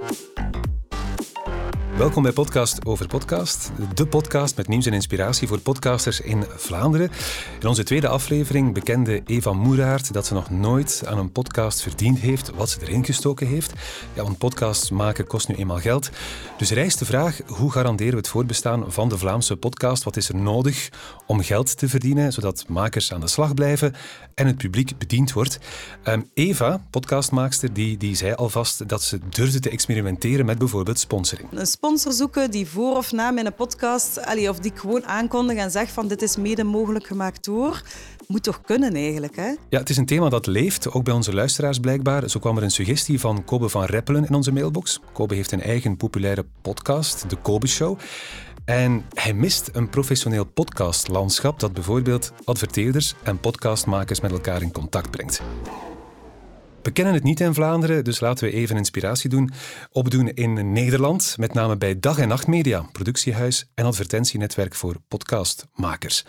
we Welkom bij Podcast over Podcast, de podcast met nieuws en inspiratie voor podcasters in Vlaanderen. In onze tweede aflevering bekende Eva Moeraert dat ze nog nooit aan een podcast verdiend heeft wat ze erin gestoken heeft. Ja, want podcasts maken kost nu eenmaal geld. Dus rijst de vraag, hoe garanderen we het voortbestaan van de Vlaamse podcast? Wat is er nodig om geld te verdienen, zodat makers aan de slag blijven en het publiek bediend wordt? Um, Eva, podcastmaakster, die, die zei alvast dat ze durfde te experimenteren met bijvoorbeeld sponsoring sponsor zoeken die voor of na mijn podcast, of die ik gewoon aankondig en zeg van dit is mede mogelijk gemaakt door, moet toch kunnen eigenlijk. Hè? Ja, het is een thema dat leeft, ook bij onze luisteraars blijkbaar. Zo kwam er een suggestie van Kobe van Reppelen in onze mailbox. Kobe heeft een eigen populaire podcast, de Kobe Show. En hij mist een professioneel podcastlandschap dat bijvoorbeeld adverteerders en podcastmakers met elkaar in contact brengt. We kennen het niet in Vlaanderen, dus laten we even inspiratie doen. Opdoen in Nederland, met name bij Dag en Nacht Media, productiehuis en advertentienetwerk voor podcastmakers.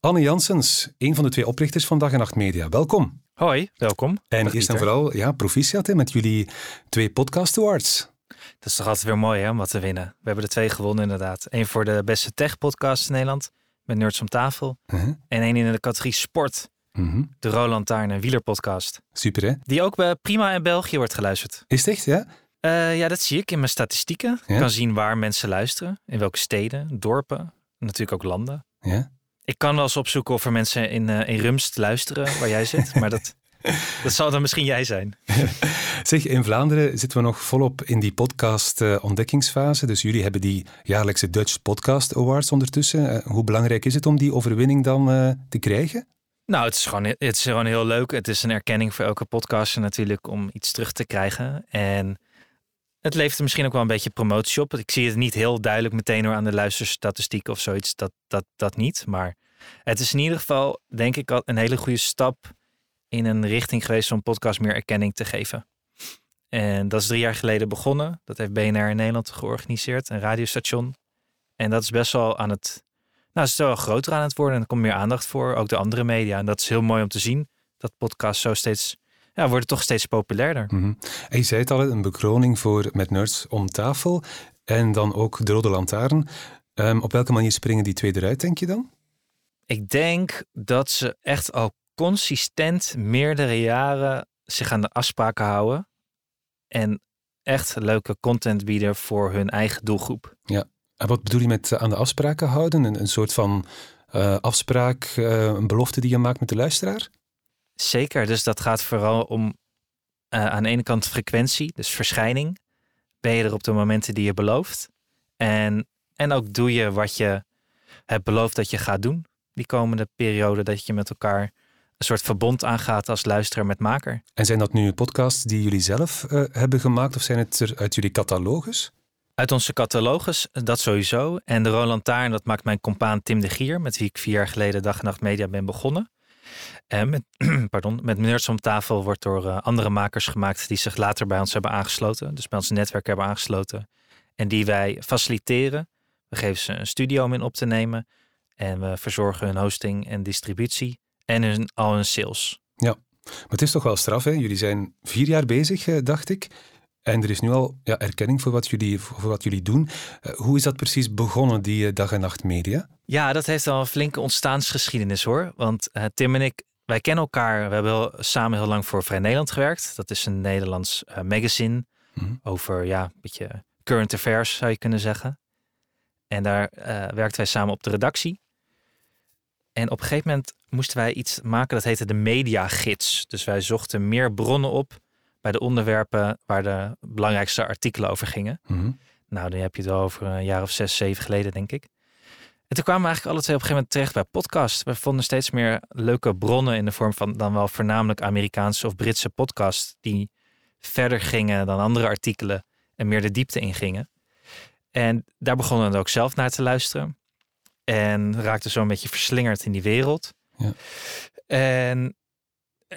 Anne Janssens, een van de twee oprichters van Dag en Nacht Media. Welkom. Hoi, welkom. En eerst en vooral, ja, proficiat met jullie twee podcast awards. Dat is toch altijd weer mooi hè, om wat te winnen. We hebben er twee gewonnen inderdaad. Eén voor de beste tech podcast in Nederland, met Nerds om tafel. Uh-huh. En één in de categorie sport Mhm. De Roland Taarn wielerpodcast. Super hè? Die ook bij Prima in België wordt geluisterd. Is het echt, ja? Uh, ja, dat zie ik in mijn statistieken. Ik kan zien waar mensen luisteren. In welke steden, dorpen. Natuurlijk ook landen. Ja? Ik kan wel eens opzoeken of er mensen in, uh, in Rumst luisteren, waar jij zit. maar dat, dat zal dan misschien jij zijn. zeg, in Vlaanderen zitten we nog volop in die podcast-ontdekkingsfase. dus jullie hebben die jaarlijkse Dutch Podcast Awards ondertussen. Hoe belangrijk is het om die overwinning dan te krijgen? Nou, het is, gewoon, het is gewoon heel leuk. Het is een erkenning voor elke podcaster natuurlijk om iets terug te krijgen. En het levert er misschien ook wel een beetje promotie op. Ik zie het niet heel duidelijk meteen door aan de luisterstatistiek of zoiets. Dat, dat, dat niet. Maar het is in ieder geval, denk ik, al een hele goede stap in een richting geweest om podcast meer erkenning te geven. En dat is drie jaar geleden begonnen. Dat heeft BNR in Nederland georganiseerd, een radiostation. En dat is best wel aan het nou, het is wel groter aan het worden en er komt meer aandacht voor. Ook de andere media. En dat is heel mooi om te zien. Dat podcast zo steeds, ja, worden toch steeds populairder. Mm En je zei het al, een bekroning voor Met Nerds om tafel. En dan ook de Rode Lantaarn. Um, op welke manier springen die twee eruit, denk je dan? Ik denk dat ze echt al consistent meerdere jaren zich aan de afspraken houden. En echt leuke content bieden voor hun eigen doelgroep. Ja, en wat bedoel je met eh, aan de afspraken houden? Een, een soort van uh, afspraak, uh, een belofte die je maakt met de luisteraar? Zeker, dus dat gaat vooral om uh, aan de ene kant frequentie, dus verschijning. Ben je er op de momenten die je belooft? En, en ook doe je wat je hebt beloofd dat je gaat doen. Die komende periode dat je met elkaar een soort verbond aangaat als luisteraar met maker. En zijn dat nu podcasts die jullie zelf hebben gemaakt of zijn het er uit jullie catalogus? Uit onze catalogus, dat sowieso. En de Roland Taarn, dat maakt mijn compaan Tim de Gier, met wie ik vier jaar geleden Dag en Nacht Media ben begonnen. En met, pardon, met Nerds om tafel wordt door uh, andere makers gemaakt die zich later bij ons hebben aangesloten. Dus bij ons netwerk hebben aangesloten. En die wij faciliteren. We geven ze een studio om in op te nemen. En we verzorgen hun hosting en distributie. En hun, al hun sales. Ja, maar het is toch wel straf, hè? Jullie zijn vier jaar bezig, eh, dacht ik. En er is nu al ja, erkenning voor wat jullie, voor wat jullie doen. Uh, hoe is dat precies begonnen, die uh, dag en nacht media? Ja, dat heeft al een flinke ontstaansgeschiedenis hoor. Want uh, Tim en ik, wij kennen elkaar. We hebben samen heel lang voor Vrij Nederland gewerkt. Dat is een Nederlands magazine mm over ja, een beetje current affairs zou je kunnen zeggen. En daar werkten wij samen op de redactie. En op een gegeven moment moesten wij iets maken dat heette de mediagids. Dus wij zochten meer bronnen op bij de onderwerpen waar de belangrijkste artikelen over gingen. Mhm. Nou, dan heb je het wel over een jaar of zes, zeven geleden, denk ik. En toen kwamen we eigenlijk alle twee op een gegeven moment terecht bij podcasts. We vonden steeds meer leuke bronnen in de vorm van dan wel voornamelijk Amerikaanse of Britse podcasts die verder gingen dan andere artikelen en meer de diepte ingingen. En daar begonnen we ook zelf naar te luisteren. En raakte zo een beetje verslingerd in die wereld. Ja. En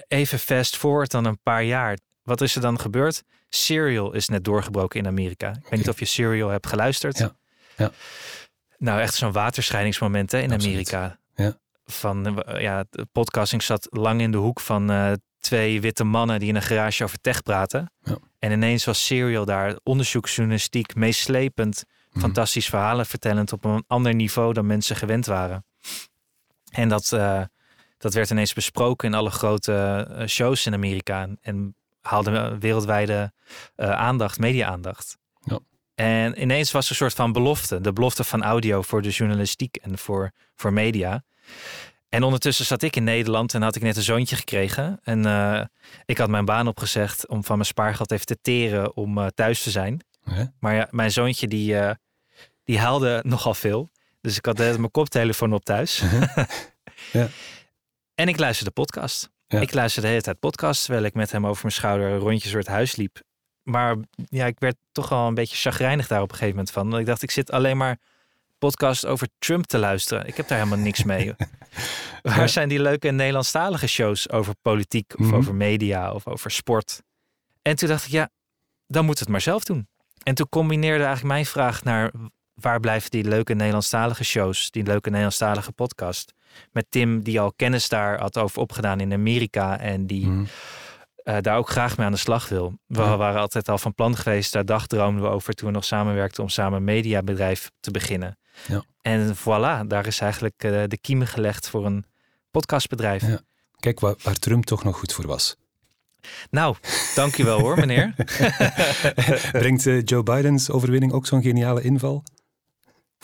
even fast forward dan een paar jaar wat is er dan gebeurd? Serial is net doorgebroken in Amerika. Ik weet niet of je Serial hebt geluisterd. Ja. ja. Nou, echt zo'n waterscheidingsmoment hè, in Amerika. Ja. Van, ja, de podcasting zat lang in de hoek van uh, twee witte mannen die in een garage over tech praten. Ja. En ineens was Serial daar, onderzoeksjournalistiek, meeslepend, Mhm. fantastisch verhalen vertellend op een ander niveau dan mensen gewend waren. En dat, eh, dat werd ineens besproken in alle grote eh, shows in Amerika en haalde wereldwijde eh, aandacht, media-aandacht. Ja. En ineens was er een soort van belofte, de belofte van audio voor de journalistiek en voor, voor media. En ondertussen zat ik in Nederland en had ik net een zoontje gekregen. En eh, ik had mijn baan opgezegd om van mijn spaargeld even te teren om eh, thuis te zijn. Maar ja, mijn zoontje die, die haalde nogal veel. Dus ik had mijn koptelefoon op thuis. Ja. En ik luisterde podcast. Ja. Ik luisterde de hele tijd podcast terwijl ik met hem over mijn schouder rondjes door het huis liep. Maar ja, ik werd toch wel een beetje chagrijnig daar op een gegeven moment van. Want ik dacht, ik zit alleen maar podcast over Trump te luisteren. Ik heb daar helemaal niks mee. Waar zijn die leuke Nederlandstalige shows over politiek of Mhm. over media of over sport? En toen dacht ik, ja, dan moet het maar zelf doen. En toen combineerde eigenlijk mijn vraag naar waar blijven die leuke Nederlandstalige shows, die leuke Nederlandstalige podcast. Met Tim, die al kennis daar had over opgedaan in Amerika en die Mhm. eh, daar ook graag mee aan de slag wil. We Ja. waren altijd al van plan geweest, daar dagdroomden we over toen we nog samenwerkten om samen een mediabedrijf te beginnen. Ja. En voilà, daar is eigenlijk eh, de kiemen gelegd voor een podcastbedrijf. Ja. Kijk waar, waar Trump toch nog goed voor was. Nou, dankjewel hoor meneer. Brengt eh, Joe Bidens overwinning ook zo'n geniale inval?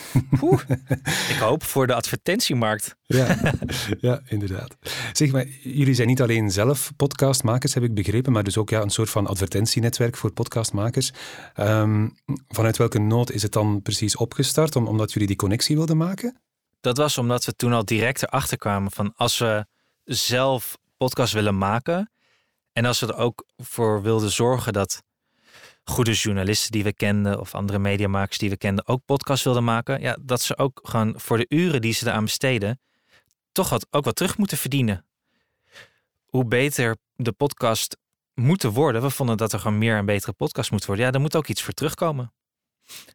Ik hoop voor de advertentiemarkt. Ja, ja, inderdaad. Zeg maar, jullie zijn niet alleen zelf podcastmakers, heb ik begrepen, maar dus ook ja, een soort van advertentienetwerk voor podcastmakers. Ehm, vanuit welke nood is het dan precies opgestart? Om, omdat jullie die connectie wilden maken? Dat was omdat we toen al direct erachter kwamen van als we zelf podcast willen maken en als we er ook voor wilden zorgen dat goede journalisten die we kenden of andere mediamakers die we kenden ook podcast wilden maken, ja, dat ze ook gewoon voor de uren die ze eraan besteden toch wat, ook wat terug moeten verdienen. Hoe beter de podcast moeten worden, we vonden dat er gewoon meer en betere podcast moet worden, ja, daar moet ook iets voor terugkomen.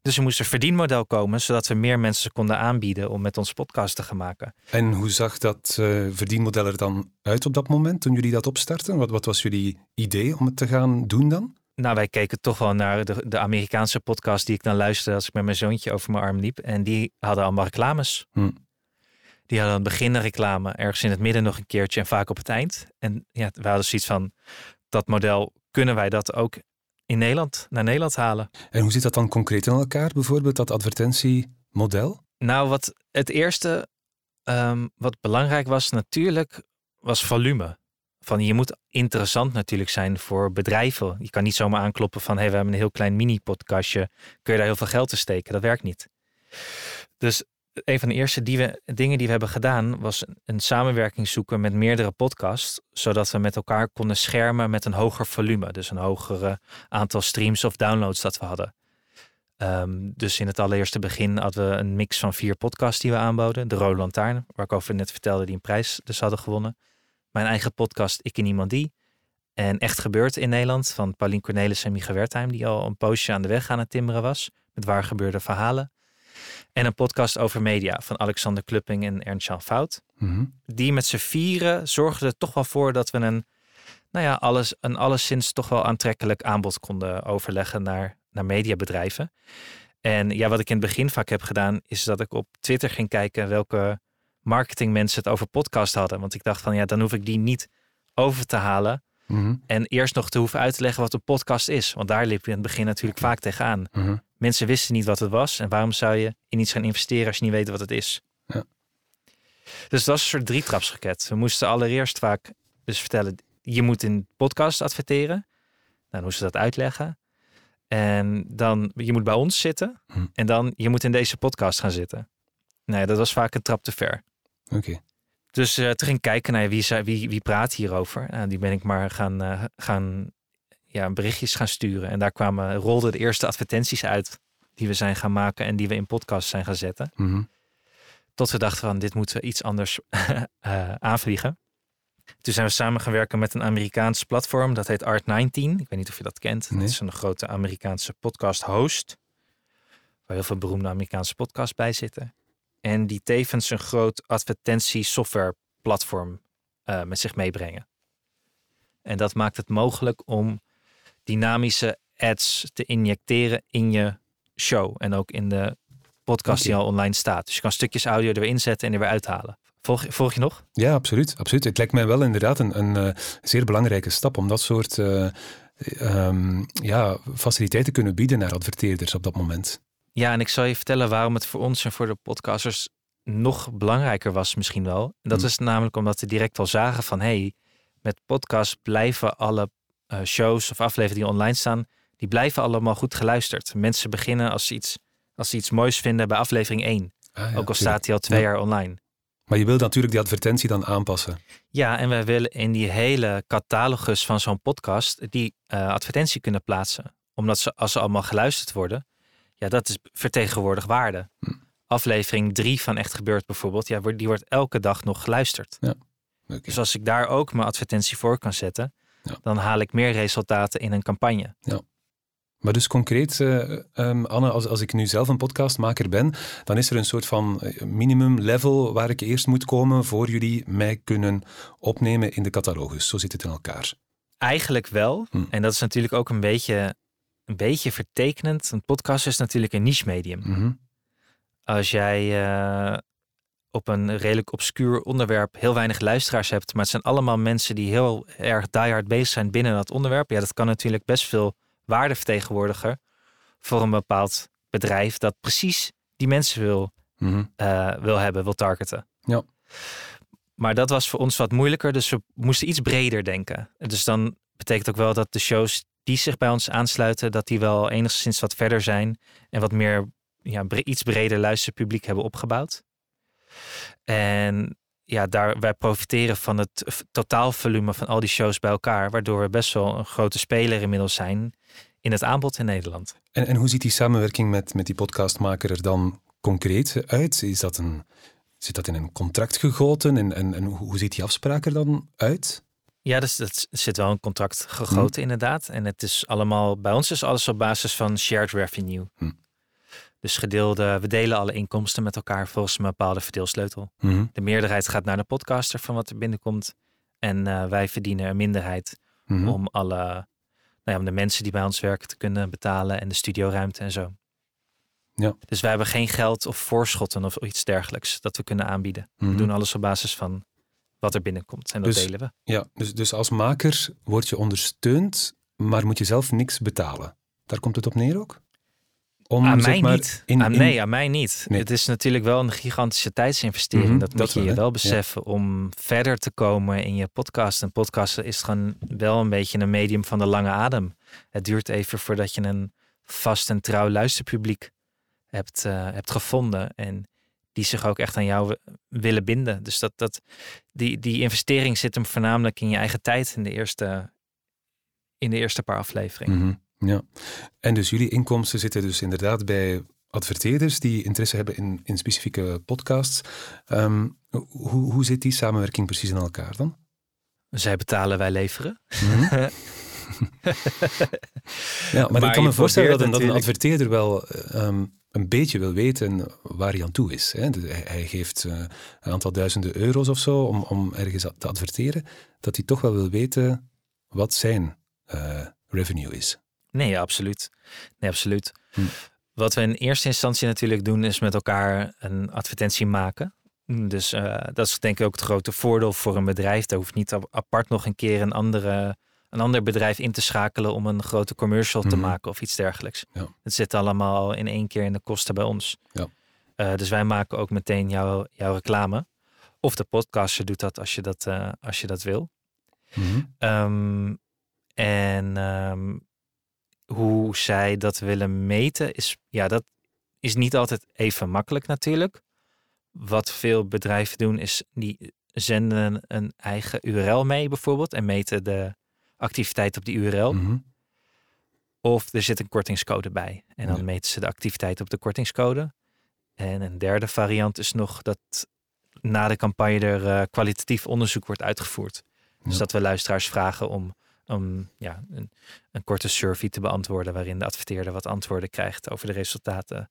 Dus er moest een verdienmodel komen, zodat we meer mensen konden aanbieden om met ons podcast te gaan maken. En hoe zag dat eh, verdienmodel er dan uit op dat moment, toen jullie dat opstarten? Wat, wat was jullie idee om het te gaan doen dan? Nou, wij keken toch wel naar de, de Amerikaanse podcast die ik dan luisterde als ik met mijn zoontje over mijn arm liep. En die hadden allemaal reclames. Hm. Die hadden aan het begin een reclame, ergens in het midden nog een keertje en vaak op het eind. En ja, we hadden zoiets van, dat model, kunnen wij dat ook in Nederland, naar Nederland halen? En hoe zit dat dan concreet in elkaar, bijvoorbeeld dat advertentiemodel? Nou, wat het eerste ehm, wat belangrijk was natuurlijk, was volume. Van je moet interessant natuurlijk zijn voor bedrijven. Je kan niet zomaar aankloppen van hey, we hebben een heel klein mini-podcastje. Kun je daar heel veel geld in steken? Dat werkt niet. Dus een van de eerste die we, dingen die we hebben gedaan was een samenwerking zoeken met meerdere podcasts, zodat we met elkaar konden schermen met een hoger volume, dus een hoger aantal streams of downloads dat we hadden. Ehm, dus in het allereerste begin hadden we een mix van vier podcasts die we aanboden. De Rode Lantaarn, waar ik over net vertelde, die een prijs dus hadden gewonnen. Mijn eigen podcast Ik en Iemand Die. En Echt Gebeurd in Nederland van Paulien Cornelis en Micha Wertheim, die al een poosje aan de weg aan het timmeren was. Met waar gebeurde verhalen. En een podcast over media van Alexander Klupping en Ernst-Jan Fout. Mhm. Die met z'n vieren zorgden er toch wel voor dat we een, nou ja, alles, een alleszins toch wel aantrekkelijk aanbod konden overleggen naar, naar mediabedrijven. En ja, wat ik in het begin vaak heb gedaan, is dat ik op Twitter ging kijken welke marketingmensen het over podcast hadden. Want ik dacht van ja, dan hoef ik die niet over te halen. Mhm. En eerst nog te hoeven uit te leggen wat een podcast is. Want daar liep je in het begin natuurlijk vaak tegenaan. Mhm. Mensen wisten niet wat het was. En waarom zou je in iets gaan investeren als je niet weet wat het is? Ja. Dus dat was een soort drietrapsraket. We moesten allereerst vaak dus vertellen, je moet in podcast adverteren. Nou, dan moesten we dat uitleggen. En dan, je moet bij ons zitten. Hm. En dan, je moet in deze podcast gaan zitten. Nee, dat was vaak een trap te ver. Oké. Dus eh toen ging ik kijken naar wie, wie, wie praat hierover. En die ben ik maar gaan, eh, gaan ja, berichtjes gaan sturen. En daar kwamen, rolden de eerste advertenties uit die we zijn gaan maken en die we in podcast zijn gaan zetten. Mhm. Tot we dachten van dit moeten we iets anders eh, aanvliegen. Toen zijn we samen gaan werken met een Amerikaans platform. Dat heet Art19. Ik weet niet of je dat kent. Nee. Dat is een grote Amerikaanse podcast host. Waar heel veel beroemde Amerikaanse podcasts bij zitten. En die tevens een groot advertentie software platform eh, met zich meebrengen. En dat maakt het mogelijk om dynamische ads te injecteren in je show. En ook in de podcast die al online staat. Dus je kan stukjes audio er weer inzetten en er weer uithalen. Volg, je- volg je nog? Ja, absoluut, absoluut. Het lijkt mij wel inderdaad een, een eh, zeer belangrijke stap om dat soort eh, ehm, ja, faciliteiten te kunnen bieden naar adverteerders op dat moment. Ja, en ik zal je vertellen waarom het voor ons en voor de podcasters nog belangrijker was misschien wel. En dat Hmm. is namelijk omdat we direct al zagen van... hey, met podcast blijven alle eh, shows of afleveringen die online staan... die blijven allemaal goed geluisterd. Mensen beginnen als ze iets, als ze iets moois vinden bij aflevering 1. Ah, ja, ook al staat die al twee Ja. jaar online. Maar je wilt natuurlijk die advertentie dan aanpassen. Ja, en wij willen in die hele catalogus van zo'n podcast die eh, advertentie kunnen plaatsen. Omdat ze, als ze allemaal geluisterd worden, ja, dat is vertegenwoordig waarde. Hm. Aflevering 3 van Echt Gebeurd bijvoorbeeld, ja, die wordt elke dag nog geluisterd. Oké. Dus als ik daar ook mijn advertentie voor kan zetten, Ja. dan haal ik meer resultaten in een campagne. Maar dus concreet, eh, ehm, Anne, als, als ik nu zelf een podcastmaker ben, dan is er een soort van eh, minimum level waar ik eerst moet komen voor jullie mij kunnen opnemen in de catalogus. Zo zit het in elkaar. Eigenlijk wel. Hm. En dat is natuurlijk ook een beetje, een beetje vertekenend. Een podcast is natuurlijk een niche medium. Mhm. als jij eh, op een redelijk obscuur onderwerp heel weinig luisteraars hebt, maar het zijn allemaal mensen die heel erg diehard bezig zijn binnen dat onderwerp, ja, dat kan natuurlijk best veel waarde vertegenwoordigen voor een bepaald bedrijf dat precies die mensen wil, Mhm. eh, wil hebben, wil targeten. Ja. Maar dat was voor ons wat moeilijker, dus we moesten iets breder denken. Dus dan betekent ook wel dat de shows die zich bij ons aansluiten, dat die wel enigszins wat verder zijn en wat meer ja, iets breder luisterpubliek hebben opgebouwd. En ja, daar, wij profiteren van het totaalvolume van al die shows bij elkaar, waardoor we best wel een grote speler inmiddels zijn in het aanbod in Nederland. En, en hoe ziet die samenwerking met, met die podcastmaker er dan concreet uit? Is dat een, zit dat in een contract gegoten? En, en, en hoe ziet die afspraak er dan uit? Ja, dus dat zit wel een contract gegoten inderdaad. En het is allemaal, bij ons is alles op basis van shared revenue. Hm. Dus gedeelde, we delen alle inkomsten met elkaar volgens een bepaalde verdeelsleutel. Mhm. De meerderheid gaat naar de podcaster van wat er binnenkomt. En eh, wij verdienen een minderheid Mhm. om alle, nou ja, om de mensen die bij ons werken te kunnen betalen en de studioruimte en zo. Ja. Dus wij hebben geen geld of voorschotten of iets dergelijks dat we kunnen aanbieden. Mhm. We doen alles op basis van wat er binnenkomt en dat Dus- delen we. Ja, dus, dus als maker word je ondersteund, maar moet je zelf niks betalen. Daar komt het op neer ook? Om, aan mij maar, niet. in- aan, in- nee, aan mij niet. Nee. Het is natuurlijk wel een gigantische tijdsinvestering. Mhm, dat moet dat je wel, je hè? wel Ja. beseffen om verder te komen in je podcast. Een podcast is gewoon wel een beetje een medium van de lange adem. Het duurt even voordat je een vast en trouw luisterpubliek hebt, eh, hebt gevonden. En die zich ook echt aan jou wi- willen binden. Dus dat, dat, die, die investering zit hem voornamelijk in je eigen tijd in de eerste, in de eerste paar afleveringen. Mhm, Ja. En dus jullie inkomsten zitten dus inderdaad bij adverteerders die interesse hebben in, in specifieke podcasts. Ehm, hoe, hoe zit die samenwerking precies in elkaar dan? Zij betalen, wij leveren. Mhm. ja, maar, Maar ik kan me voorstellen dat dat een adverteerder wel ehm, een beetje wil weten waar hij aan toe is. Hè? Hij, geeft eh, een aantal duizenden euro's of zo om, om ergens te adverteren, dat hij toch wel wil weten wat zijn eh, revenue is. Nee, absoluut. Nee, absoluut. Hm. Wat we in eerste instantie natuurlijk doen, is met elkaar een advertentie maken. Dus eh, dat is denk ik ook het grote voordeel voor een bedrijf. Daar hoeft niet ap- apart nog een keer een, andere, een ander bedrijf in te schakelen om een grote commercial te Mhm. maken of iets dergelijks. Ja. Het zit allemaal in één keer in de kosten bij ons. Ja. Eh, dus wij maken ook meteen jouw, jouw reclame. Of de podcaster doet dat als je dat, eh, als je dat wil. Mhm. Ehm, en ehm, hoe zij dat willen meten is, ja, dat is niet altijd even makkelijk natuurlijk. Wat veel bedrijven doen is, die zenden een eigen URL mee bijvoorbeeld en meten de activiteit op die URL. Mhm. Of er zit een kortingscode bij en dan Ja. meten ze de activiteit op de kortingscode. En een derde variant is nog dat na de campagne er eh, kwalitatief onderzoek wordt uitgevoerd. Dus dat we luisteraars vragen om, om ja, een, een korte survey te beantwoorden waarin de adverteerder wat antwoorden krijgt over de resultaten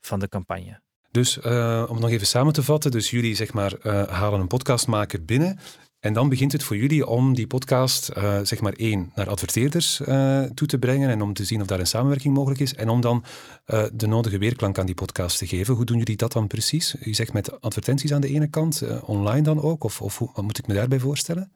van de campagne. Dus eh, om het nog even samen te vatten, dus jullie zeg maar eh, halen een podcastmaker binnen En dan begint het voor jullie om die podcast, uh, zeg maar één, naar adverteerders uh, toe te brengen en om te zien of daar een samenwerking mogelijk is. En om dan uh, de nodige weerklank aan die podcast te geven. Hoe doen jullie dat dan precies? U zegt met advertenties aan de ene kant, online dan ook? Of, of wat moet ik me daarbij voorstellen?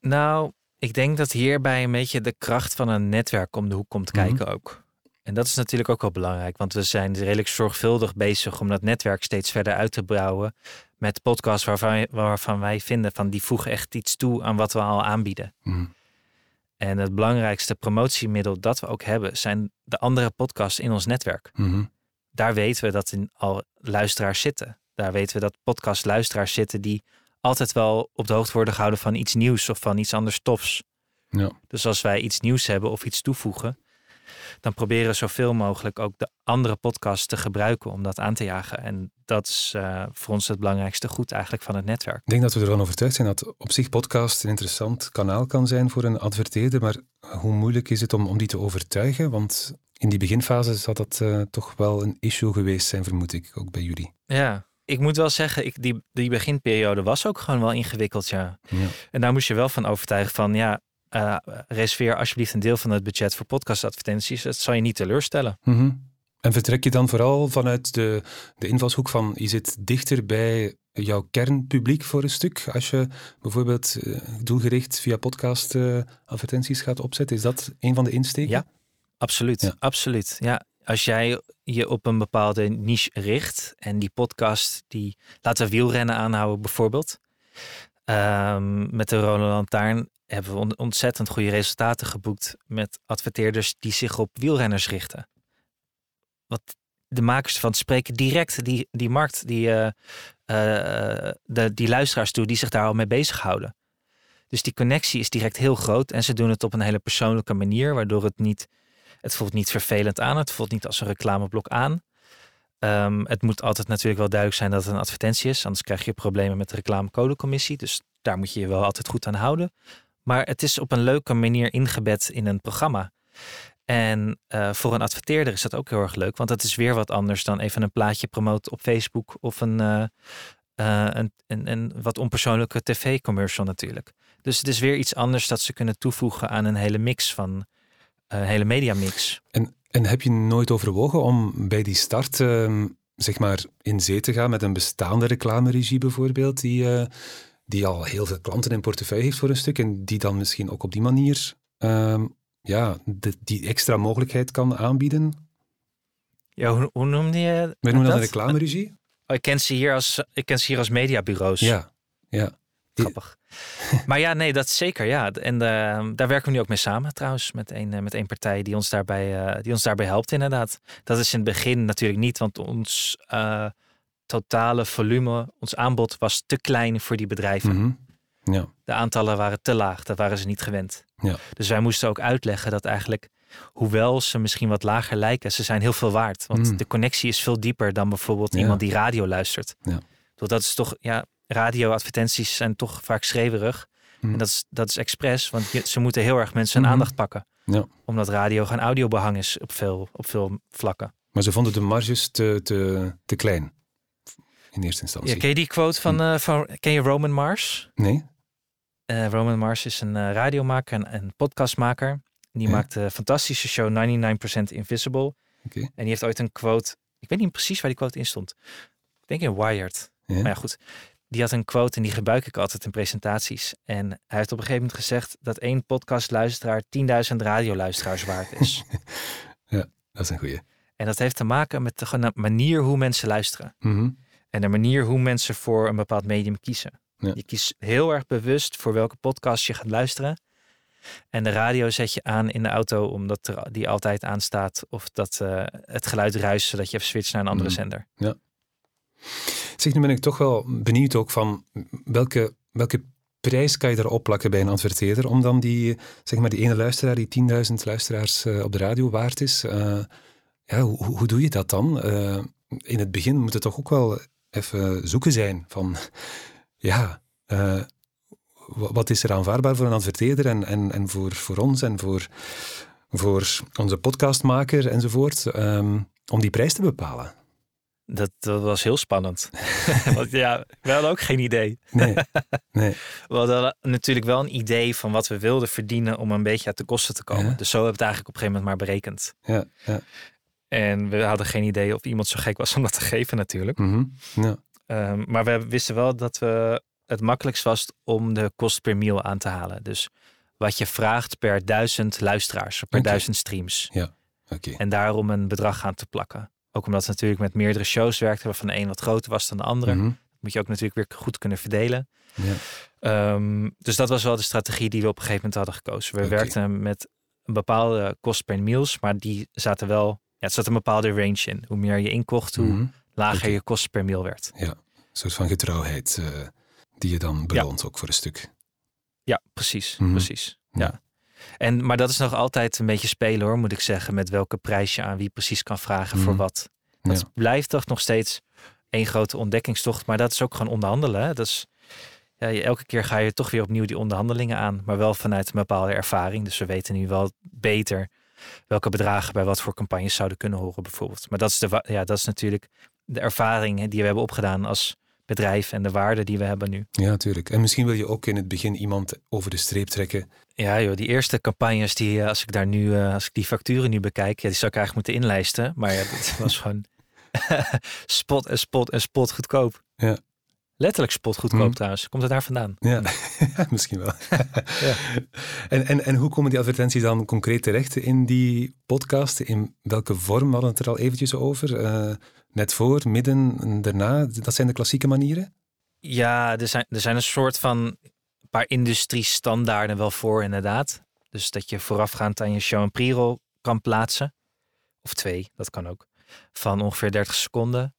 Nou, ik denk dat hierbij een beetje de kracht van een netwerk om de hoek komt kijken mm -hmm. ook. En dat is natuurlijk ook wel belangrijk, want we zijn redelijk zorgvuldig bezig om dat netwerk steeds verder uit te bouwen met podcasts waarvan, waarvan wij vinden van die voegen echt iets toe aan wat we al aanbieden. Mm. En het belangrijkste promotiemiddel dat we ook hebben zijn de andere podcasts in ons netwerk. Mm -hmm. Daar weten we dat in al luisteraars zitten. Daar weten we dat podcastluisteraars zitten die altijd wel op de hoogte worden gehouden van iets nieuws of van iets anders tofs. Ja. Dus als wij iets nieuws hebben of iets toevoegen, dan proberen we zoveel mogelijk ook de andere podcasts te gebruiken om dat aan te jagen. En dat is uh, voor ons het belangrijkste goed eigenlijk van het netwerk. Ik denk dat we ervan overtuigd zijn dat op zich podcast een interessant kanaal kan zijn voor een adverteerder. Maar hoe moeilijk is het om, om die te overtuigen? Want in die beginfase zal dat uh, toch wel een issue geweest zijn, vermoed ik, ook bij jullie. Ja, ik moet wel zeggen, ik, die, die beginperiode was ook gewoon wel ingewikkeld, ja. ja. En daar moest je wel van overtuigen van, ja, uh, reserveer alsjeblieft een deel van het budget voor podcastadvertenties. Dat zal je niet teleurstellen. Mm -hmm. En vertrek je dan vooral vanuit de, de invalshoek van je zit dichter bij jouw kernpubliek voor een stuk? Als je bijvoorbeeld uh, doelgericht via podcast uh, advertenties gaat opzetten, is dat een van de insteken? Ja, absoluut. Ja. absoluut. Ja, als jij je op een bepaalde niche richt en die podcast, die laten wielrennen aanhouden bijvoorbeeld. Um, met de Rode Lantaarn hebben we ontzettend goede resultaten geboekt met adverteerders die zich op wielrenners richten. Wat de makers van spreken direct die, die markt, die, uh, uh, de, die luisteraars toe, die zich daar al mee bezighouden. Dus die connectie is direct heel groot en ze doen het op een hele persoonlijke manier, waardoor het niet, het voelt niet vervelend aan, het voelt niet als een reclameblok aan. Um, het moet altijd natuurlijk wel duidelijk zijn dat het een advertentie is, anders krijg je problemen met de reclamecodecommissie. Dus daar moet je je wel altijd goed aan houden. Maar het is op een leuke manier ingebed in een programma. En uh, voor een adverteerder is dat ook heel erg leuk, want dat is weer wat anders dan even een plaatje promoten op Facebook of een, uh, uh, een, een, een, wat onpersoonlijke tv-commercial natuurlijk. Dus het is weer iets anders dat ze kunnen toevoegen aan een hele mix van een hele mediamix. En, en heb je nooit overwogen om bij die start ehm, zeg maar in zee te gaan met een bestaande reclameregie bijvoorbeeld, die die al heel veel klanten in portefeuille heeft voor een stuk en die dan misschien ook op die manier um, ja, de, die extra mogelijkheid kan aanbieden. Ja, hoe, hoe noemde je Wij noemen dat een reclameregie. Oh, ik, ken ze hier als, ik ken ze hier als mediabureaus. Ja, ja. Grappig. maar ja, nee, dat is zeker. Ja. En uh, daar werken we nu ook mee samen trouwens. Met een, uh, met één partij die ons, daarbij, uh, die ons daarbij helpt inderdaad. Dat is in het begin natuurlijk niet, want ons totale volume, ons aanbod was te klein voor die bedrijven. Mm -hmm. ja. De aantallen waren te laag, dat waren ze niet gewend. Ja. Dus wij moesten ook uitleggen dat eigenlijk, hoewel ze misschien wat lager lijken, ze zijn heel veel waard. Want Mm. de connectie is veel dieper dan bijvoorbeeld Ja. iemand die radio luistert. Ja. Dat is toch, ja, radioadvertenties zijn toch vaak schreeuwerig. Mm. En dat is, dat is expres, want je- ze moeten heel erg mensen hun Mhm. aandacht pakken. Ja. Omdat radio gewoon audiobehang is op veel, op veel vlakken. Maar ze vonden de marges te, te, te klein. In eerste instantie. Ja, ken je die quote van, eh, van ken je Roman Mars? Nee? Eh, Roman Mars is een eh, radiomaker en een podcastmaker. Die Ja. maakt de fantastische show 99% Invisible. Oké. En die heeft ooit een quote. Ik weet niet precies waar die quote in stond. Ik denk in Wired. Ja. Maar ja, goed. Die had een quote en die gebruik ik altijd in presentaties. En hij heeft op een gegeven moment gezegd dat één podcastluisteraar 10.000 radioluisteraars waard is. Dat is een goeie. en dat heeft te maken met de manier hoe mensen luisteren. Mhm. En de manier hoe mensen voor een bepaald medium kiezen. Ja. Je kiest heel erg bewust voor welke podcast je gaat luisteren. En de radio zet je aan in de auto omdat er, die altijd aanstaat. Of dat eh, het geluid ruist zodat je even switcht naar een andere Mhm. zender. Zeg, nu ben ik toch wel benieuwd ook van welke, welke prijs kan je erop plakken bij een adverteerder om dan die, zeg maar die ene luisteraar, die 10.000 luisteraars eh, op de radio waard is. eh, ja, hoe, hoe doe je dat dan? Eh, in het begin moet het toch ook wel even zoeken zijn van, ja, wa- wat is er aanvaardbaar voor een adverteerder en, en, en voor, voor ons en voor, voor onze podcastmaker enzovoort, ehm, om die prijs te bepalen? Dat, dat was heel spannend. Want ja, we hadden ook geen idee. Nee, nee. We hadden natuurlijk wel een idee van wat we wilden verdienen om een beetje uit de kosten te komen. Ja. Dus zo hebben we het eigenlijk op een gegeven moment maar berekend. Ja, ja. En we hadden geen idee of iemand zo gek was om dat te geven natuurlijk. Mhm. ja. Ehm, maar we wisten wel dat we het makkelijkst was om de kost per mail aan te halen. Dus wat je vraagt per duizend luisteraars, per Oké. duizend streams. Oké. En daarom een bedrag aan te plakken. Ook omdat we natuurlijk met meerdere shows werkten, waarvan de een wat groter was dan de andere. Mhm. Moet je ook natuurlijk weer goed kunnen verdelen. Ja. Ehm, dus dat was wel de strategie die we op een gegeven moment hadden gekozen. We werkten met een bepaalde kost per meals, maar die zaten wel, ja, het zat een bepaalde range in. Hoe meer je inkocht, hoe Mhm. lager je kost per mail werd. Een soort van getrouwheid eh, die je dan beloont ook voor een stuk. Ja, precies. Mhm. precies. Ja. Ja. En, maar dat is nog altijd een beetje spelen hoor, moet ik zeggen. Met welke prijs je aan wie precies kan vragen voor Mhm. wat. Dat Ja. blijft toch nog steeds één grote ontdekkingstocht. Maar dat is ook gewoon onderhandelen. Hè? Dat is, ja, je- elke keer ga je toch weer opnieuw die onderhandelingen aan. Maar wel vanuit een bepaalde ervaring. Dus we weten nu wel beter welke bedragen bij wat voor campagnes zouden kunnen horen bijvoorbeeld. Maar dat is, de, ja, dat is natuurlijk de ervaring die we hebben opgedaan als bedrijf. En de waarde die we hebben nu. Ja, natuurlijk. En misschien wil je ook in het begin iemand over de streep trekken. Ja, joh, die eerste campagnes, die, eh, als ik daar nu, eh, als ik die facturen nu bekijk, ja, die zou ik eigenlijk moeten inlijsten. Maar ja, dit was gewoon spot en spot en spot goedkoop. Ja. Letterlijk spot goedkoop Mhm. trouwens. Komt het daar vandaan? Ja, misschien wel. en, en, en hoe komen die advertenties dan concreet terecht in die podcast? In welke vorm we hadden het er al eventjes over? Eh, net voor, midden, en daarna? Dat zijn de klassieke manieren? Ja, er zijn, er zijn een soort van een paar industriestandaarden wel voor inderdaad. Dus dat je voorafgaand aan je show een pre-roll kan plaatsen. Of twee, dat kan ook. Van ongeveer 30 seconden.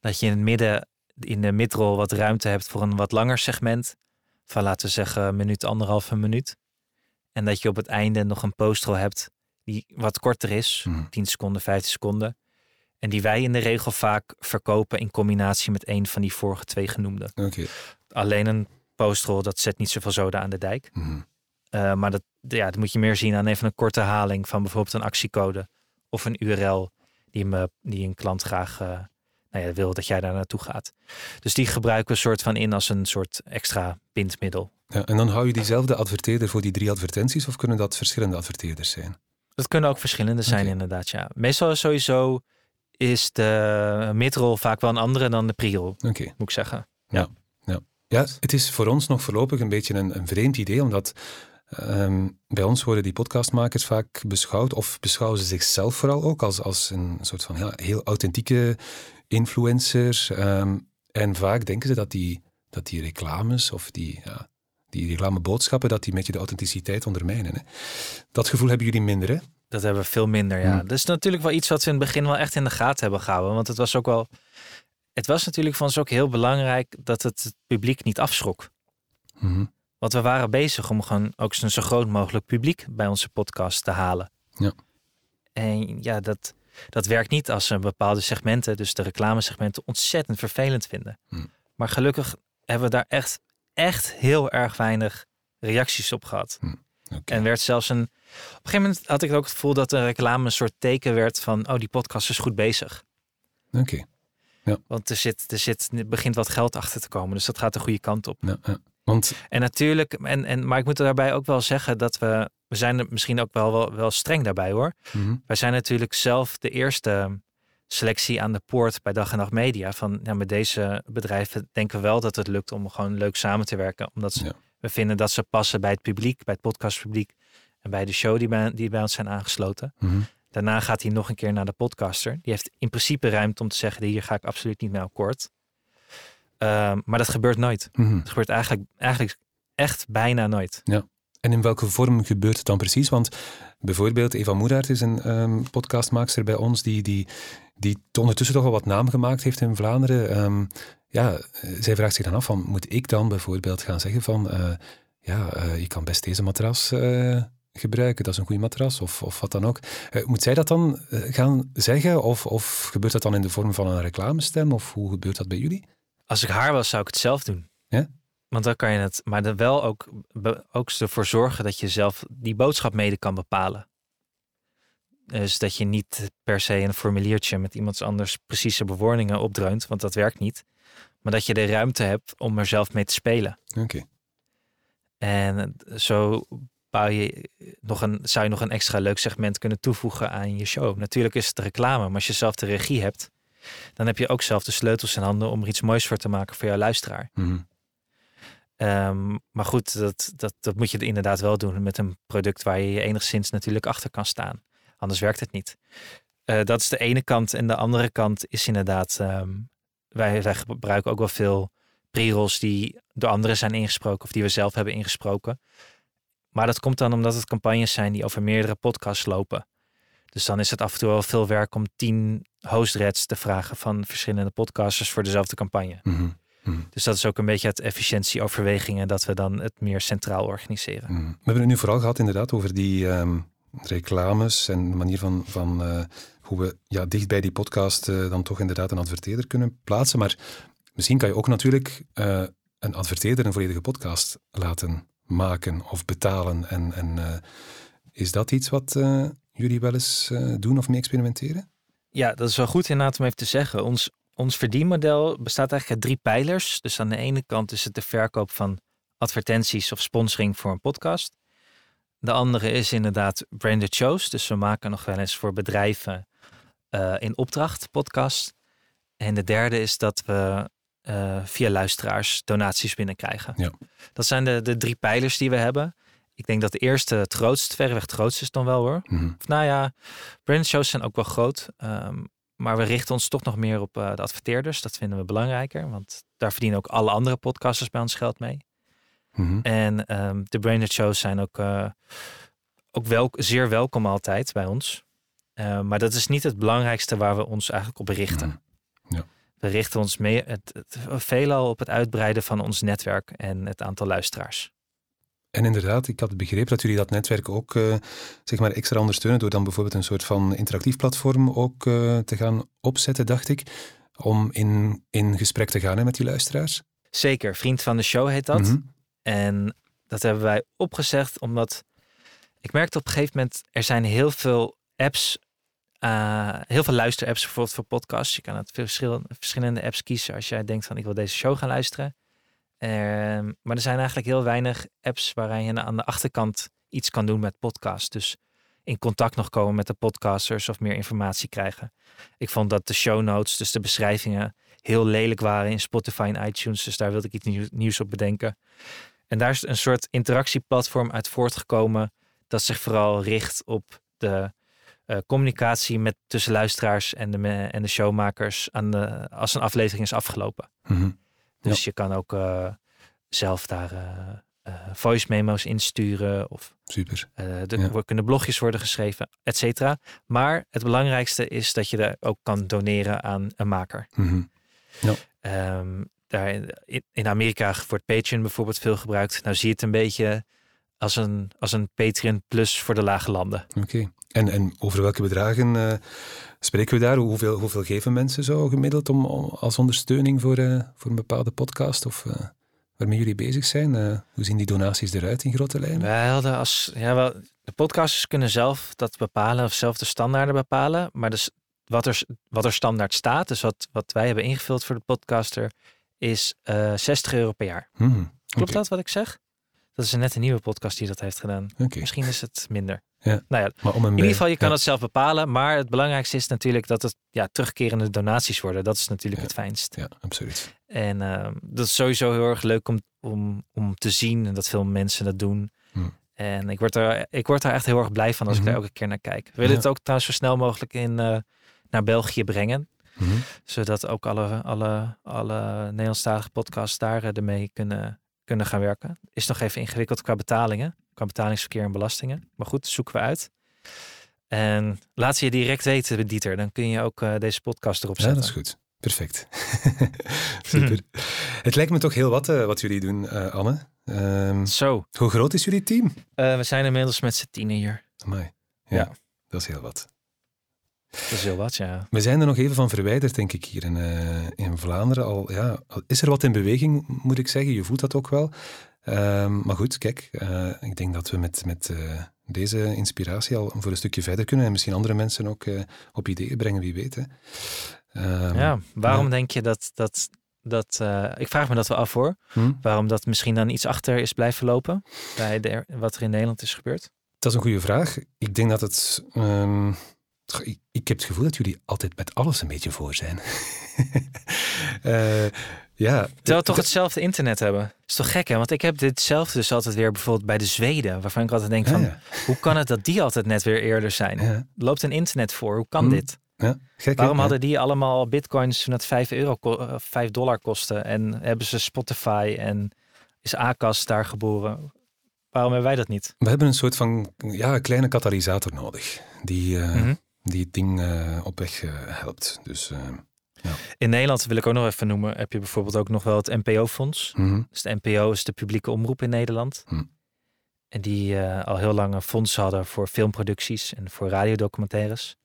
Dat je in het midden, in de midroll wat ruimte hebt voor een wat langer segment. Van laten we zeggen een minuut, anderhalve minuut. En dat je op het einde nog een postroll hebt die wat korter is. Mhm. 10 seconden, 15 seconden. En die wij in de regel vaak verkopen in combinatie met een van die vorige twee genoemde. Alleen een postrol, dat zet niet zoveel zoden aan de dijk. Mhm. Eh, maar dat, ja, dat moet je meer zien aan even een korte haling van bijvoorbeeld een actiecode of een URL die, me, die een klant graag eh, nou ja, wil dat jij daar naartoe gaat. Dus die gebruiken we soort van in als een soort extra bindmiddel. Ja, en dan hou je diezelfde adverteerder voor die drie advertenties of kunnen dat verschillende adverteerders zijn? Dat kunnen ook verschillende zijn inderdaad, ja. Meestal sowieso is de midrol vaak wel een andere dan de pre-roll, Oké. moet ik zeggen. Ja, het is voor ons nog voorlopig een beetje een, een vreemd idee, omdat ehm, bij ons worden die podcastmakers vaak beschouwd, of beschouwen ze zichzelf vooral ook als, als een soort van ja, heel authentieke influencer. ehm, en vaak denken ze dat die, dat die reclames of die, ja, die reclameboodschappen, dat die met je de authenticiteit ondermijnen. Hè. Dat gevoel hebben jullie minder, hè? Dat hebben we veel minder, ja. Hmm. Dat is natuurlijk wel iets wat we in het begin wel echt in de gaten hebben gehouden. Want het was ook wel... Het was natuurlijk voor ons ook heel belangrijk dat het, het publiek niet afschrok. Mhm. Want we waren bezig om gewoon ook zo'n zo groot mogelijk publiek bij onze podcast te halen. Ja. En ja, dat, dat werkt niet als ze bepaalde segmenten, dus de reclamesegmenten, ontzettend vervelend vinden. Hmm. Maar gelukkig hebben we daar echt, echt heel erg weinig reacties op gehad. En werd zelfs een. Op een gegeven moment had ik ook het gevoel dat de reclame een soort teken werd van: oh, die podcast is goed bezig. Oké. Want er, zit, er zit, er begint wat geld achter te komen. Dus dat gaat de goede kant op. Ja, ja. Want En natuurlijk, en, en, maar ik moet er daarbij ook wel zeggen dat we. We zijn er misschien ook wel, wel, wel streng daarbij hoor. mhm, Wij zijn natuurlijk zelf de eerste selectie aan de poort bij Dag en Nacht Media. Van ja, met deze bedrijven denken we wel dat het lukt om gewoon leuk samen te werken. Omdat ze, Ja. We vinden dat ze passen bij het publiek, bij het podcastpubliek. En bij de show die bij, die bij ons zijn aangesloten. mhm. Daarna gaat hij nog een keer naar de podcaster. Die heeft in principe ruimte om te zeggen: hier ga ik absoluut niet mee akkoord. Ehm, maar dat gebeurt nooit. Mhm. Het gebeurt eigenlijk, eigenlijk echt bijna nooit. En in welke vorm gebeurt het dan precies? Want bijvoorbeeld Eva Moeraert is een ehm, podcastmaakster bij ons die, die, die ondertussen toch al wat naam gemaakt heeft in Vlaanderen. Ehm, ja, eh, zij vraagt zich dan af van, moet ik dan bijvoorbeeld gaan zeggen van, eh, ja, eh, je kan best deze matras gebruiken, dat is een goede matras, of, of wat dan ook. Moet zij dat dan gaan zeggen, of, of gebeurt dat dan in de vorm van een reclamestem, of hoe gebeurt dat bij jullie? Als ik haar was, zou ik het zelf doen. Ja? Want dan kan je het, maar dan wel ook, ook ervoor zorgen dat je zelf die boodschap mede kan bepalen. Dus dat je niet per se een formuliertje met iemands anders precieze bewoordingen opdreunt, want dat werkt niet. Maar dat je de ruimte hebt om er zelf mee te spelen. Oké. En zo bouw je nog een, zou je nog een extra leuk segment kunnen toevoegen aan je show. Natuurlijk is het reclame, maar als je zelf de regie hebt, dan heb je ook zelf de sleutels in handen om er iets moois voor te maken voor jouw luisteraar. Mhm. Ehm, maar goed, dat, dat, dat moet je inderdaad wel doen met een product waar je je enigszins natuurlijk achter kan staan. Anders werkt het niet. Eh, dat is de ene kant. En de andere kant is inderdaad, ehm, wij, wij gebruiken ook wel veel pre-rolls die door anderen zijn ingesproken of die we zelf hebben ingesproken. Maar dat komt dan omdat het campagnes zijn die over meerdere podcasts lopen. Dus dan is het af en toe wel veel werk om tien hostreds te vragen van verschillende podcasters voor dezelfde campagne. Mhm. Mhm. Dus dat is ook een beetje het efficiëntieoverwegingen dat we dan het meer centraal organiseren. Mhm. We hebben het nu vooral gehad inderdaad over die ehm, reclames en de manier van, van eh, hoe we ja, dicht bij die podcast eh, dan toch inderdaad een adverteerder kunnen plaatsen. Maar misschien kan je ook natuurlijk eh, een adverteerder een volledige podcast laten maken of betalen. En, en eh, is dat iets wat jullie wel eens doen of mee experimenteren? Ja, dat is wel goed inderdaad om even te zeggen. Ons, ons verdienmodel bestaat eigenlijk uit drie pijlers. Dus aan de ene kant is het de verkoop van advertenties of sponsoring voor een podcast. De andere is inderdaad branded shows. Dus we maken nog wel eens voor bedrijven eh, in opdracht podcast. En de derde is dat we eh, via luisteraars donaties binnenkrijgen. Ja. Dat zijn de, de drie pijlers die we hebben. Ik denk dat de eerste het grootst, verreweg het grootste is dan wel hoor. Of nou ja, branded shows zijn ook wel groot. ehm, maar we richten ons toch nog meer op eh, de adverteerders. Dat vinden we belangrijker. Want daar verdienen ook alle andere podcasters bij ons geld mee. Mhm. En ehm, de branded shows zijn ook, ook wel, zeer welkom altijd bij ons. Eh, maar dat is niet het belangrijkste waar we ons eigenlijk op richten. Mhm. Ja. We richten ons mee, het, het, veelal op het uitbreiden van ons netwerk en het aantal luisteraars. En inderdaad, ik had begrepen dat jullie dat netwerk ook eh, zeg maar extra ondersteunen door dan bijvoorbeeld een soort van interactief platform ook eh, te gaan opzetten, dacht ik, om in, in gesprek te gaan hè, met die luisteraars. Zeker, vriend van de show heet dat. Mhm. En dat hebben wij opgezegd omdat ik merkte op een gegeven moment, er zijn heel veel apps, eh, heel veel luisterapps bijvoorbeeld voor podcasts. Je kan verschil- verschillende apps kiezen als jij denkt van ik wil deze show gaan luisteren. Ehm, maar er zijn eigenlijk heel weinig apps waarin je aan de achterkant iets kan doen met podcasts. Dus in contact nog komen met de podcasters of meer informatie krijgen. Ik vond dat de show notes, dus de beschrijvingen, heel lelijk waren in Spotify en iTunes. Dus daar wilde ik iets nieuw- nieuws op bedenken. En daar is een soort interactieplatform uit voortgekomen dat zich vooral richt op de eh, communicatie met tussen luisteraars en de, en de showmakers aan de, als een aflevering is afgelopen. Mhm. Dus je kan ook eh, zelf daar eh, voice memo's insturen of Super. er Ja. kunnen blogjes worden geschreven, et cetera. Maar het belangrijkste is dat je er ook kan doneren aan een maker. Mhm. Ehm, daar in, in Amerika wordt Patreon bijvoorbeeld veel gebruikt. Nou zie je het een beetje als een, als een Patreon plus voor de lage landen. Oké. En, en over welke bedragen eh, spreken we daar? Hoeveel, hoeveel geven mensen zo gemiddeld om, als ondersteuning voor, eh, voor een bepaalde podcast of eh, waarmee jullie bezig zijn? Hoe zien die donaties eruit in grote lijnen? Wij hadden als, ja wel, de podcasters kunnen zelf dat bepalen of zelf de standaarden bepalen. Maar dus wat er, wat er standaard staat, dus wat, wat wij hebben ingevuld voor de podcaster, is eh 60 euro per jaar. Mhm. Klopt dat wat ik zeg? Dat is net een nieuwe podcast die dat heeft gedaan. Misschien is het minder. Ja. Nou ja, Maar om een in ieder geval, je kan ja. het zelf bepalen. Maar het belangrijkste is natuurlijk dat het ja, terugkerende donaties worden. Dat is natuurlijk Ja. het fijnst. Ja, absoluut. En ehm, dat is sowieso heel erg leuk om, om, om te zien en dat veel mensen dat doen. Hmm. En ik word, er, ik word daar echt heel erg blij van als Mhm. ik daar elke keer naar kijk. We willen het ook trouwens zo snel mogelijk in, eh, naar België brengen. Mhm. Zodat ook alle, alle, alle Nederlandstalige podcasts daar eh, ermee kunnen, kunnen gaan werken. Is nog even ingewikkeld qua betalingen. Qua betalingsverkeer en belastingen. Maar goed, zoeken we uit. En laat ze je direct weten, Dieter. Dan kun je ook eh, deze podcast erop Ja, zetten. dat is goed. Perfect. Super. Het lijkt me toch heel wat eh, wat jullie doen, eh, Anne. Ehm, Zo, hoe groot is jullie team? we zijn inmiddels met z'n tienen hier. Amai. Ja, Ja. dat is heel wat. Dat is heel wat, ja. We zijn er nog even van verwijderd, denk ik, hier in, eh, in Vlaanderen. Al, ja, is er wat in beweging, moet ik zeggen. Je voelt dat ook wel. Ehm, maar goed, kijk, eh, ik denk dat we met, met eh, deze inspiratie al voor een stukje verder kunnen en misschien andere mensen ook op ideeën brengen, wie weet. Hè. Um, ja, waarom ja. denk je dat, dat, dat ik vraag me dat wel af hoor, hm? waarom dat misschien dan iets achter is blijven lopen bij de, wat er in Nederland is gebeurd? Dat is een goede vraag. Ik denk dat het. Um, ik, heb het gevoel dat jullie altijd met alles een beetje voor zijn. uh, ja. Terwijl we toch hetzelfde internet hebben. is toch gek hè? Want ik heb ditzelfde dus altijd weer bijvoorbeeld bij de Zweden. Waarvan ik altijd denk van, ja. hoe kan het dat die altijd net weer eerder zijn? Ja. Loopt een internet voor? Hoe kan hm. dit? Gek, Waarom hadden die allemaal bitcoins toen het 5, euro, 5 eh, dollar kostte? En hebben ze Spotify en is ACAS daar geboren? Waarom hebben wij dat niet? We hebben een soort van ja, kleine katalysator nodig. Die, uh, mm -hmm. Die het ding uh, op weg uh, helpt. Dus ja. In Nederland wil ik ook nog even noemen, heb je bijvoorbeeld ook nog wel het NPO-fonds. Mm Dus de NPO is de publieke omroep in Nederland. Mm. En die uh, al heel lang een fonds hadden voor filmproducties en voor radiodocumentaires.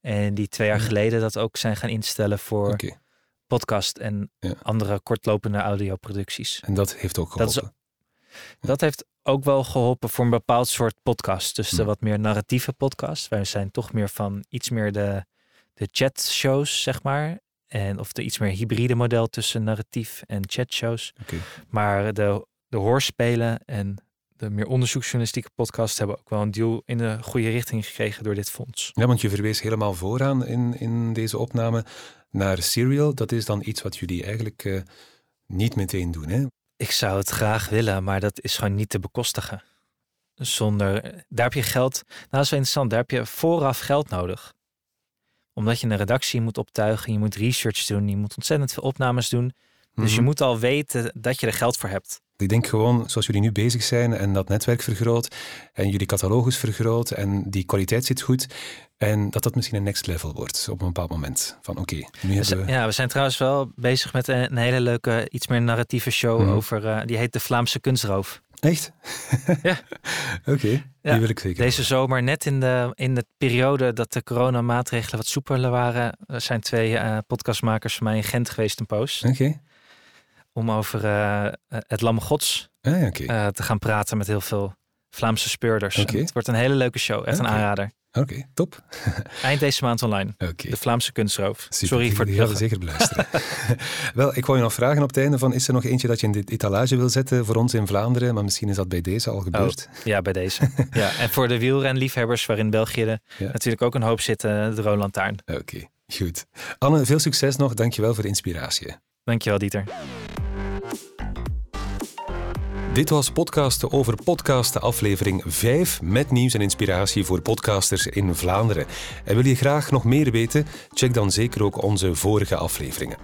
En die twee jaar mhm. geleden dat ook zijn gaan instellen voor okay. podcast en andere kortlopende audioproducties. En dat heeft ook geholpen? Dat, is, dat heeft ook wel geholpen voor een bepaald soort podcast. Dus de mhm. wat meer narratieve podcast. Wij zijn toch meer van iets meer de de chatshows, zeg maar. En of de iets meer hybride model tussen narratief en chatshows. Okay. Maar de, de hoorspelen en de meer onderzoeksjournalistieke podcasts hebben ook wel een deal in de goede richting gekregen door dit fonds. Ja, want je verwees helemaal vooraan in, in deze opname naar Serial. Dat is dan iets wat jullie eigenlijk uh, niet meteen doen, hè? Ik zou het graag willen, maar dat is gewoon niet te bekostigen. Zonder, daar heb je geld, nou dat is wel interessant, daar heb je vooraf geld nodig omdat je een redactie moet optuigen, je moet research doen, je moet ontzettend veel opnames doen. Dus je mhm. moet al weten dat je er geld voor hebt. Ik denk gewoon, zoals jullie nu bezig zijn en dat netwerk vergroot en jullie catalogus vergroot en die kwaliteit zit goed en dat dat misschien een next level wordt op een bepaald moment. Van oké, nu hebben we... Ja, we zijn trouwens wel bezig met een, hele leuke, iets meer narratieve show mhm. over, uh, die heet De Vlaamse Kunstroof. Echt? ja. Oké, die wil ik zeker. Deze zomer, net in de, in de periode dat de coronamaatregelen wat soepeler waren, er zijn twee uh, podcastmakers van mij in Gent geweest een post. Oké. Om over uh, het Lam Gods ah, okay. uh, te gaan praten met heel veel Vlaamse speurders. Het wordt een hele leuke show, echt een aanrader. Oké, top. Eind deze maand online. De Vlaamse kunstroof. Sorry voor het gaan zeker beluisteren. Wel, ik wou je nog vragen op het einde van, is er nog eentje dat je in dit etalage wil zetten voor ons in Vlaanderen? Maar misschien is dat bij deze al gebeurd. Oh, ja, bij deze. ja, en voor de wielrenliefhebbers, waarin België ja. natuurlijk ook een hoop zitten, de Roland Taarn. Oké, goed. Anne, veel succes nog. Dankjewel voor de inspiratie. Dankjewel, Dieter. Dit was Podcasten over Podcasten, aflevering 5 met nieuws en inspiratie voor podcasters in Vlaanderen. En wil je graag nog meer weten? Check dan zeker ook onze vorige afleveringen.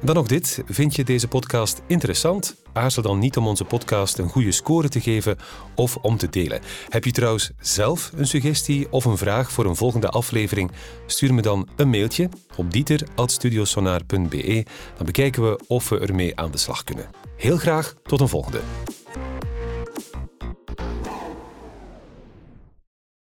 Dan nog dit: vind je deze podcast interessant? Aarzel dan niet om onze podcast een goede score te geven of om te delen. Heb je trouwens zelf een suggestie of een vraag voor een volgende aflevering? Stuur me dan een mailtje op dieter.studiosonar.be. Dan bekijken we of we ermee aan de slag kunnen. Heel graag tot een volgende.